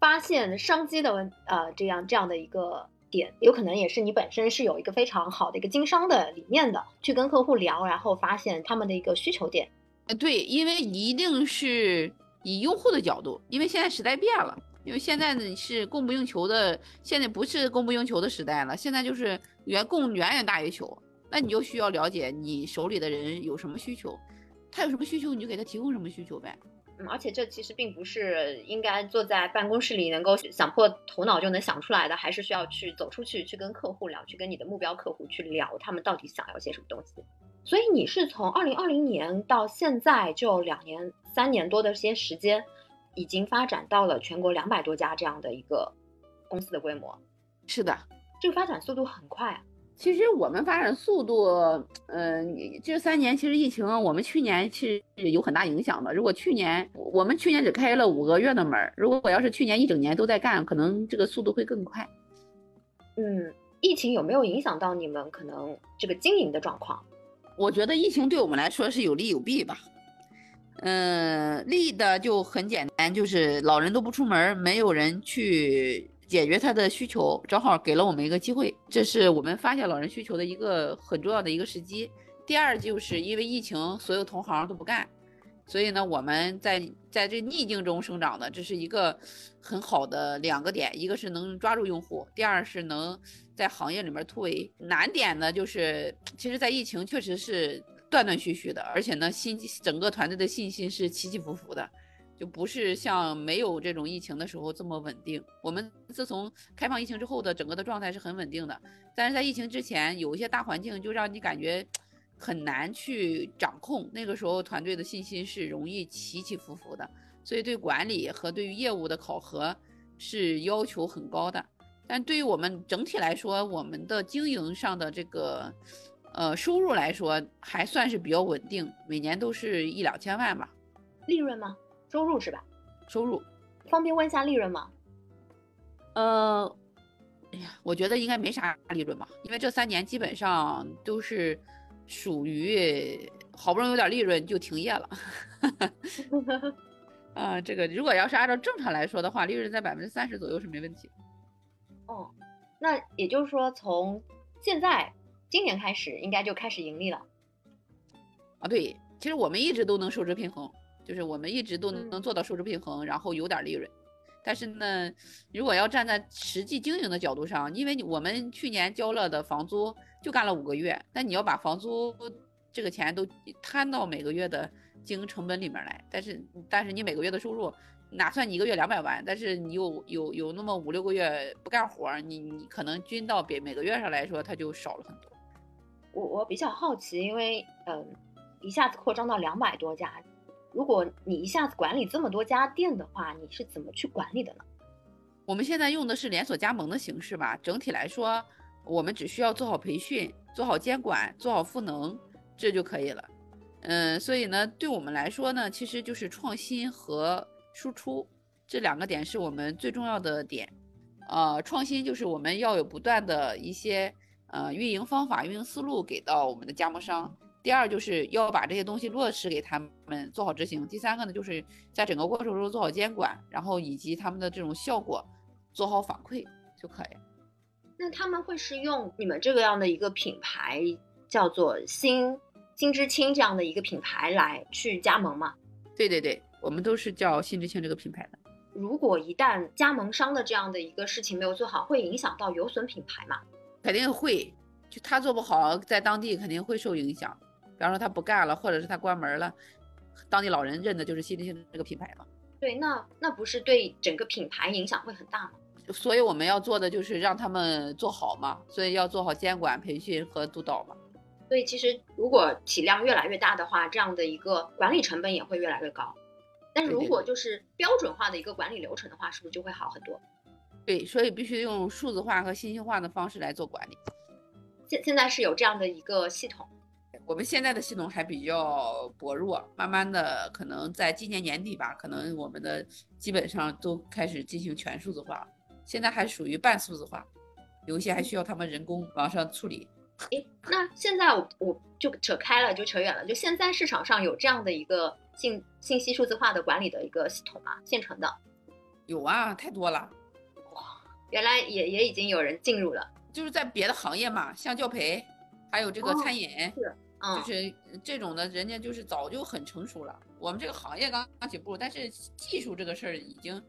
发现商机的问，呃，这样这样的一个点，有可能也是你本身是有一个非常好的一个经商的理念的，去跟客户聊，然后发现他们的一个需求点。呃，对，因为一定是以用户的角度，因为现在时代变了，因为现在呢是供不应求的，现在不是供不应求的时代了，现在就是远供远远大于求。那你就需要了解你手里的人有什么需求，他有什么需求你就给他提供什么需求呗。嗯，而且这其实并不是应该坐在办公室里能够想破头脑就能想出来的，还是需要去走出去，去跟客户聊，去跟你的目标客户去聊，他们到底想要些什么东西。所以你是从二零二零年到现在就两年、三年多的些时间，已经发展到了全国两百多家这样的一个公司的规模。是的，这个发展速度很快啊。其实我们发展速度，嗯，这三年其实疫情，我们去年是有很大影响的。如果去年我们去年只开了五个月的门，如果我要是去年一整年都在干，可能这个速度会更快。嗯，疫情有没有影响到你们可能这个经营的状况？我觉得疫情对我们来说是有利有弊吧。嗯，利的就很简单，就是老人都不出门，没有人去。解决他的需求，正好给了我们一个机会，这是我们发现老人需求的一个很重要的一个时机。第二，就是因为疫情，所有同行都不干，所以呢，我们在在这逆境中生长的，这是一个很好的两个点，一个是能抓住用户，第二是能在行业里面突围。难点呢，就是其实，在疫情确实是断断续续的，而且呢，信整个团队的信心是起起伏伏的。就不是像没有这种疫情的时候这么稳定。我们自从开放疫情之后的整个的状态是很稳定的，但是在疫情之前有一些大环境就让你感觉很难去掌控。那个时候团队的信心是容易起起伏伏的，所以对管理和对于业务的考核是要求很高的。但对于我们整体来说，我们的经营上的这个呃收入来说还算是比较稳定，每年都是一两千万吧。利润吗？收入是吧？收入，方便问一下利润吗？呃，哎呀，我觉得应该没啥利润吧，因为这三年基本上都是属于好不容易有点利润就停业了。啊，这个如果要是按照正常来说的话，利润在百分之三十左右是没问题。哦，那也就是说从现在今年开始应该就开始盈利了。啊，对，其实我们一直都能收支平衡。就是我们一直都能做到收支平衡，然后有点利润。但是呢，如果要站在实际经营的角度上，因为我们去年交了的房租就干了五个月，那你要把房租这个钱都摊到每个月的经营成本里面来。但是，但是你每个月的收入哪算你一个月两百万？但是你有有有那么五六个月不干活，你你可能均到比每个月上来说，它就少了很多。我我比较好奇，因为嗯，一下子扩张到两百多家。如果你一下子管理这么多家店的话，你是怎么去管理的呢？我们现在用的是连锁加盟的形式吧。整体来说，我们只需要做好培训、做好监管、做好赋能，这就可以了。嗯，所以呢，对我们来说呢，其实就是创新和输出这两个点是我们最重要的点。呃，创新就是我们要有不断的一些呃运营方法、运营思路给到我们的加盟商。第二就是要把这些东西落实给他们做好执行。第三个呢，就是在整个过程中做好监管，然后以及他们的这种效果做好反馈就可以。那他们会是用你们这个样的一个品牌，叫做新新知青这样的一个品牌来去加盟吗？对对对，我们都是叫新知青这个品牌的。如果一旦加盟商的这样的一个事情没有做好，会影响到有损品牌吗？肯定会，就他做不好，在当地肯定会受影响。比方说他不干了，或者是他关门了，当地老人认的就是新之星这个品牌嘛。对，那那不是对整个品牌影响会很大吗？所以我们要做的就是让他们做好嘛，所以要做好监管、培训和督导嘛。所以其实如果体量越来越大的话，这样的一个管理成本也会越来越高。但是如果就是标准化的一个管理流程的话，是不是就会好很多？对，所以必须用数字化和信息化的方式来做管理。现现在是有这样的一个系统，我们现在的系统还比较薄弱，慢慢的可能在今年年底吧，可能我们的基本上都开始进行全数字化，现在还属于半数字化，有一些还需要他们人工往上处理。诶，那现在我我就扯开了，就扯远了。就现在市场上有这样的一个信信息数字化的管理的一个系统吗？现成的？有啊，太多了。哇，原来也也已经有人进入了。就是在别的行业嘛，像教培，还有这个餐饮，是，就是这种的，人家就是早就很成熟了。我们这个行业刚刚起步，但是技术这个事儿已经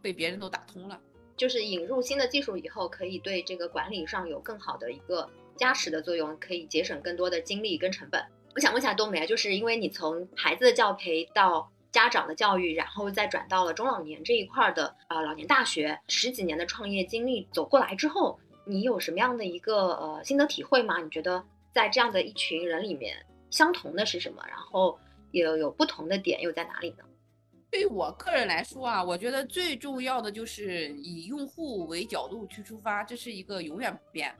被别人都打通了。就是引入新的技术以后，可以对这个管理上有更好的一个。加持的作用可以节省更多的精力跟成本。我想问一下冬梅，就是因为你从孩子的教培到家长的教育，然后再转到了中老年这一块的呃老年大学，十几年的创业经历走过来之后，你有什么样的一个呃心得体会吗？你觉得在这样的一群人里面，相同的是什么？然后有有不同的点又在哪里呢？对于我个人来说啊，我觉得最重要的就是以用户为角度去出发，这是一个永远不变。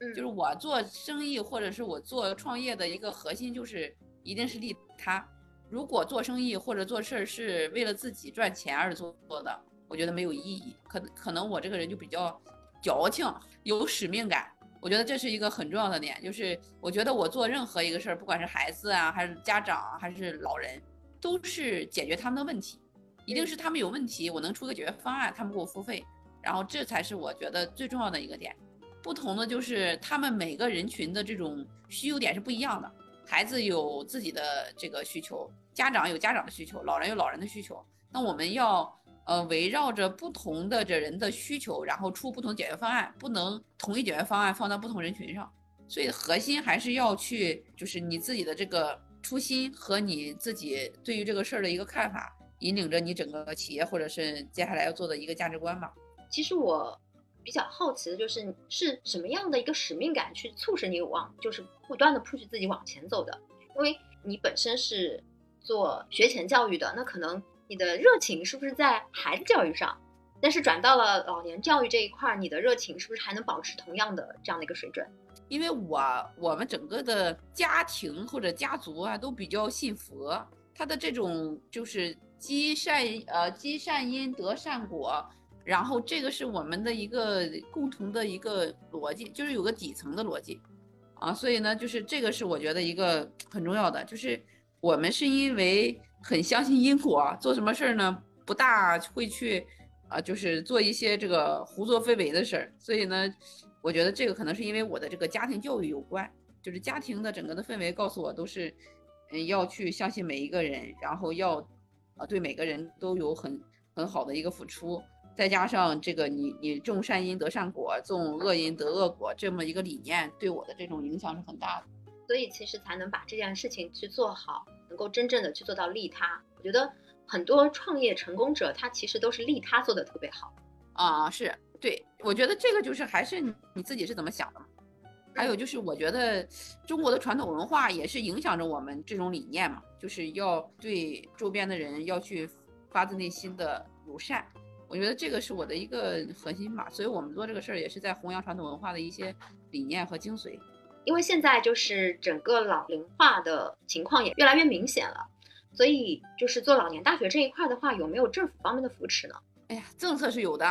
嗯就是我做生意或者是我做创业的一个核心，就是一定是利他。如果做生意或者做事儿是为了自己赚钱而做做的，我觉得没有意义。可可能我这个人就比较矫情，有使命感。我觉得这是一个很重要的点，就是我觉得我做任何一个事儿，不管是孩子啊，还是家长，还是老人，都是解决他们的问题。一定是他们有问题，我能出个解决方案，他们给我付费，然后这才是我觉得最重要的一个点。不同的就是他们每个人群的这种需求点是不一样的，孩子有自己的这个需求，家长有家长的需求，老人有老人的需求。那我们要呃围绕着不同的这人的需求，然后出不同解决方案，不能同一解决方案放到不同人群上。所以核心还是要去，就是你自己的这个初心和你自己对于这个事儿的一个看法，引领着你整个企业或者是接下来要做的一个价值观吧。其实我。比较好奇的就是是什么样的一个使命感去促使你往就是不断的 push 自己往前走的？因为你本身是做学前教育的，那可能你的热情是不是在孩子教育上？但是转到了老年教育这一块儿，你的热情是不是还能保持同样的这样的一个水准？因为我我们整个的家庭或者家族啊都比较信佛，他的这种就是积善呃积善因得善果。然后这个是我们的一个共同的一个逻辑，就是有个底层的逻辑，啊，所以呢，就是这个是我觉得一个很重要的，就是我们是因为很相信因果，做什么事儿呢，不大会去，啊，就是做一些这个胡作非为的事儿，所以呢，我觉得这个可能是因为我的这个家庭教育有关，就是家庭的整个的氛围告诉我都是，嗯，要去相信每一个人，然后要，啊，对每个人都有很很好的一个付出。再加上这个，你你种善因得善果，种恶因得恶果，这么一个理念对我的这种影响是很大的，所以其实才能把这件事情去做好，能够真正的去做到利他。我觉得很多创业成功者，他其实都是利他做的特别好啊。是对，我觉得这个就是还是你自己是怎么想的嘛。还有就是，我觉得中国的传统文化也是影响着我们这种理念嘛，就是要对周边的人要去发自内心的友善。我觉得这个是我的一个核心吧，所以我们做这个事儿也是在弘扬传统文化的一些理念和精髓。因为现在就是整个老龄化的情况也越来越明显了，所以就是做老年大学这一块的话，有没有政府方面的扶持呢？哎呀，政策是有的，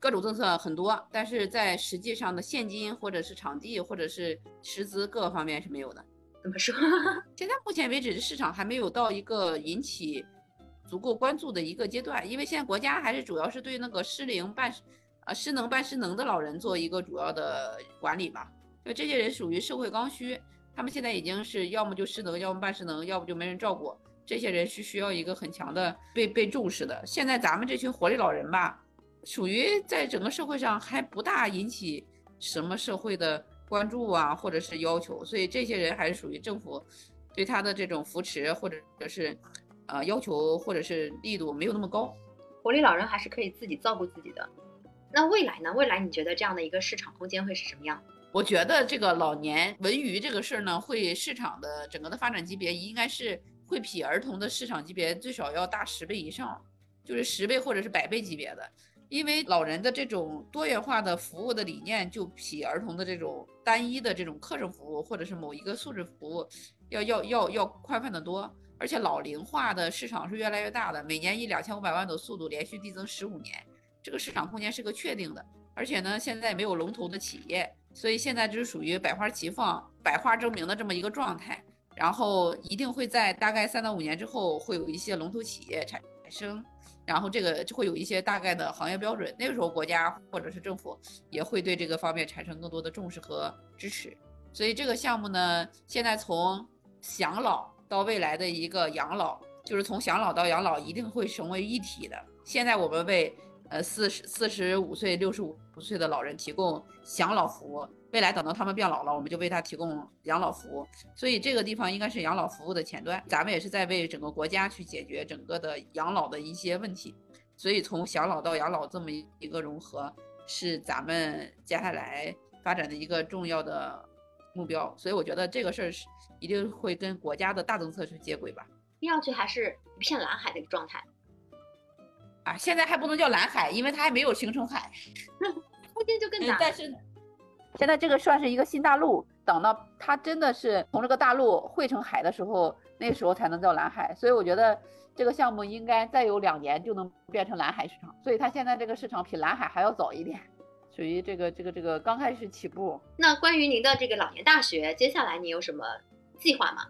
各种政策很多，但是在实际上的现金或者是场地或者是师资各个方面是没有的。怎么说？现在目前为止，市场还没有到一个引起。足够关注的一个阶段，因为现在国家还是主要是对那个失灵半，啊失能半失能的老人做一个主要的管理嘛。因为这些人属于社会刚需，他们现在已经是要么就失能，要么半失能，要不就没人照顾。这些人是需要一个很强的被被重视的。现在咱们这群活力老人吧，属于在整个社会上还不大引起什么社会的关注啊，或者是要求，所以这些人还是属于政府对他的这种扶持或者是。呃要求或者是力度没有那么高。活力老人还是可以自己照顾自己的。那未来呢？未来你觉得这样的一个市场空间会是什么样？我觉得这个老年文娱这个事儿呢，会市场的整个的发展级别应该是会比儿童的市场级别最少要大十倍以上，就是十倍或者是百倍级别的。因为老人的这种多元化的服务的理念，就比儿童的这种单一的这种课程服务或者是某一个素质服务要要要要宽泛的多。而且老龄化的市场是越来越大的，每年以两千五百万的速度连续递增十五年，这个市场空间是个确定的。而且呢，现在没有龙头的企业，所以现在就是属于百花齐放、百花争鸣的这么一个状态。然后一定会在大概三到五年之后，会有一些龙头企业产生。然后这个就会有一些大概的行业标准，那个时候国家或者是政府也会对这个方面产生更多的重视和支持。所以这个项目呢，现在从享老到未来的一个养老，就是从享老到养老一定会成为一体的。现在我们为呃四十四十五岁、六十五岁的老人提供享老服务。未来等到他们变老了，我们就为他提供养老服务，所以这个地方应该是养老服务的前端。咱们也是在为整个国家去解决整个的养老的一些问题，所以从享老到养老这么一个融合，是咱们接下来发展的一个重要的目标。所以我觉得这个事儿是一定会跟国家的大政策去接轨吧。听上去还是一片蓝海的一个状态啊，现在还不能叫蓝海，因为它还没有形成海，空间就更大。但是。现在这个算是一个新大陆，等到它真的是从这个大陆汇成海的时候，那时候才能叫蓝海。所以我觉得这个项目应该再有两年就能变成蓝海市场。所以它现在这个市场比蓝海还要早一点，属于这个这个这个刚开始起步。那关于您的这个老年大学，接下来你有什么计划吗？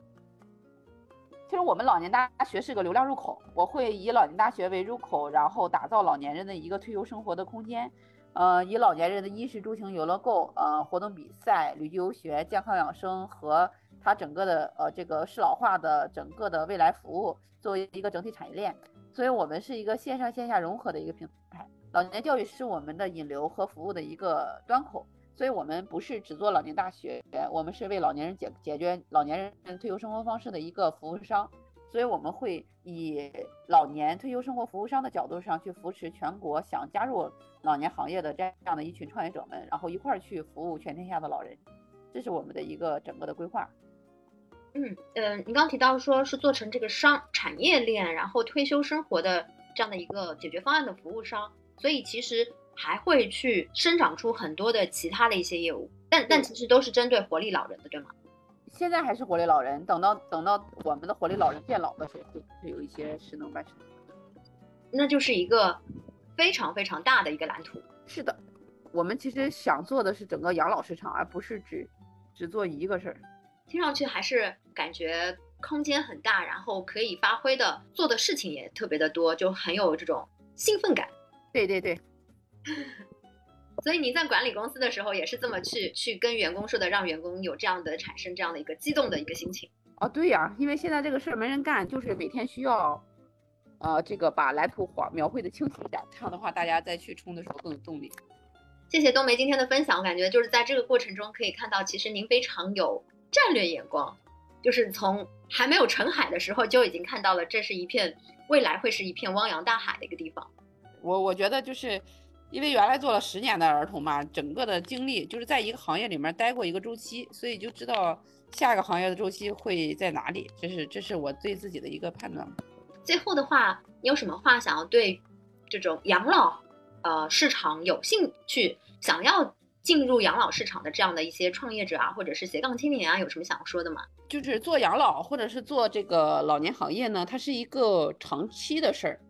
其实我们老年大学是个流量入口，我会以老年大学为入口，然后打造老年人的一个退休生活的空间。呃，以老年人的衣食住行、游乐购、呃活动比赛、旅居游学、健康养生和它整个的呃这个适老化的整个的未来服务作为一个整体产业链，所以我们是一个线上线下融合的一个平台。老年教育是我们的引流和服务的一个端口，所以我们不是只做老年大学，我们是为老年人解解决老年人退休生活方式的一个服务商。所以我们会以老年退休生活服务商的角度上去扶持全国想加入老年行业的这样的一群创业者们，然后一块儿去服务全天下的老人，这是我们的一个整个的规划。嗯嗯，你刚提到说是做成这个商产业链，然后退休生活的这样的一个解决方案的服务商，所以其实还会去生长出很多的其他的一些业务，但但其实都是针对活力老人的，对吗？现在还是活力老人，等到等到我们的活力老人变老的时候，会有一些失能半失能，那就是一个非常非常大的一个蓝图。是的，我们其实想做的是整个养老市场，而不是只只做一个事儿。听上去还是感觉空间很大，然后可以发挥的做的事情也特别的多，就很有这种兴奋感。对对对。所以您在管理公司的时候也是这么去去跟员工说的，让员工有这样的产生这样的一个激动的一个心情。哦，对呀，因为现在这个事儿没人干，就是每天需要，呃，这个把蓝图画描绘的清晰一点，这样的话大家再去冲的时候更有动力。谢谢冬梅今天的分享，我感觉就是在这个过程中可以看到，其实您非常有战略眼光，就是从还没有成海的时候就已经看到了这是一片未来会是一片汪洋大海的一个地方。我我觉得就是。因为原来做了十年的儿童嘛，整个的经历就是在一个行业里面待过一个周期，所以就知道下一个行业的周期会在哪里。这是这是我对自己的一个判断。最后的话，你有什么话想要对这种养老呃市场有兴趣、想要进入养老市场的这样的一些创业者啊，或者是斜杠青年啊，有什么想要说的吗？就是做养老或者是做这个老年行业呢，它是一个长期的事儿。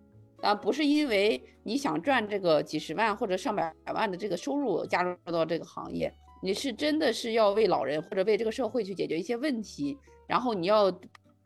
啊，不是因为你想赚这个几十万或者上百万的这个收入加入到这个行业，你是真的是要为老人或者为这个社会去解决一些问题，然后你要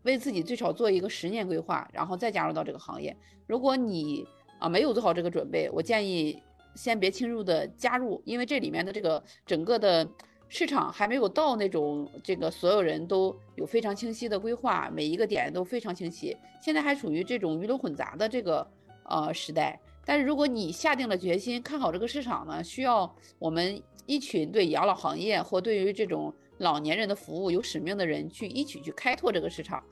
为自己最少做一个十年规划，然后再加入到这个行业。如果你啊没有做好这个准备，我建议先别轻入的加入，因为这里面的这个整个的市场还没有到那种这个所有人都有非常清晰的规划，每一个点都非常清晰，现在还处于这种鱼龙混杂的这个。呃，时代。但是如果你下定了决心，看好这个市场呢，需要我们一群对养老行业或对于这种老年人的服务有使命的人去一起去开拓这个市场。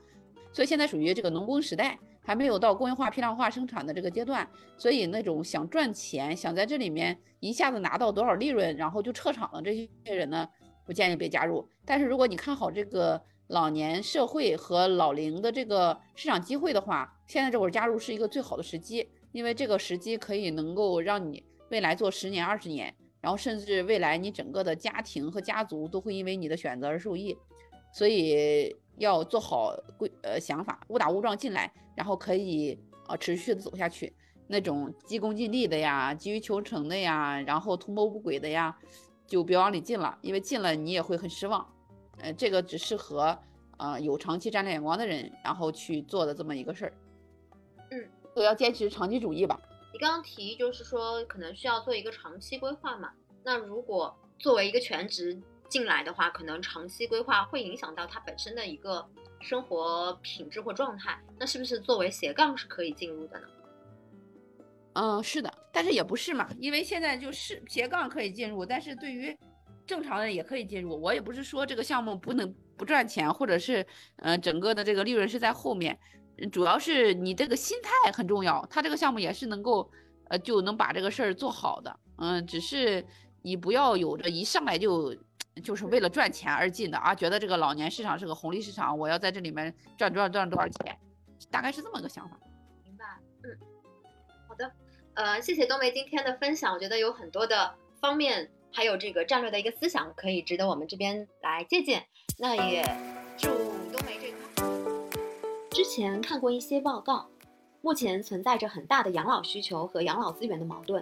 所以现在属于这个农耕时代，还没有到工业化、批量化生产的这个阶段，所以那种想赚钱、想在这里面一下子拿到多少利润，然后就撤场的这些人呢，不建议被加入。但是如果你看好这个老年社会和老龄的这个市场机会的话，现在这会儿加入是一个最好的时机，因为这个时机可以能够让你未来做十年、二十年。然后甚至未来你整个的家庭和家族都会因为你的选择而受益，所以要做好规呃想法，误打误撞进来，然后可以呃持续的走下去。那种急功近利的呀，急于求成的呀，然后图谋不轨的呀，就别往里进了，因为进了你也会很失望。呃，这个只适合呃有长期战略眼光的人，然后去做的这么一个事儿。嗯，都要坚持长期主义吧。你刚刚提就是说，可能需要做一个长期规划嘛？那如果作为一个全职进来的话，可能长期规划会影响到他本身的一个生活品质或状态。那是不是作为斜杠是可以进入的呢？嗯，是的，但是也不是嘛，因为现在就是斜杠可以进入，但是对于正常人也可以进入。我也不是说这个项目不能不赚钱，或者是呃整个的这个利润是在后面。主要是你这个心态很重要，他这个项目也是能够，呃，就能把这个事儿做好的。嗯，只是你不要有着一上来就就是为了赚钱而进的啊，觉得这个老年市场是个红利市场，我要在这里面赚赚赚多少钱，大概是这么个想法。明白，嗯，好的，呃，谢谢冬梅今天的分享，我觉得有很多的方面，还有这个战略的一个思想，可以值得我们这边来借鉴。那也。之前看过一些报告，目前存在着很大的养老需求和养老资源的矛盾，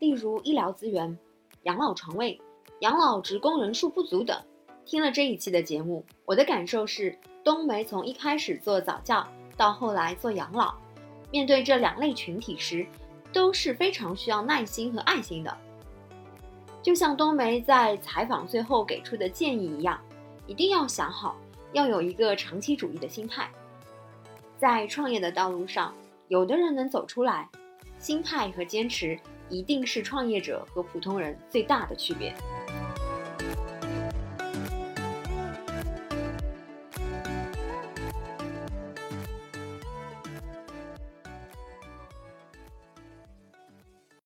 例如医疗资源、养老床位、养老职工人数不足等。听了这一期的节目，我的感受是，冬梅从一开始做早教到后来做养老，面对这两类群体时，都是非常需要耐心和爱心的。就像冬梅在采访最后给出的建议一样，一定要想好，要有一个长期主义的心态。在创业的道路上，有的人能走出来，心态和坚持一定是创业者和普通人最大的区别。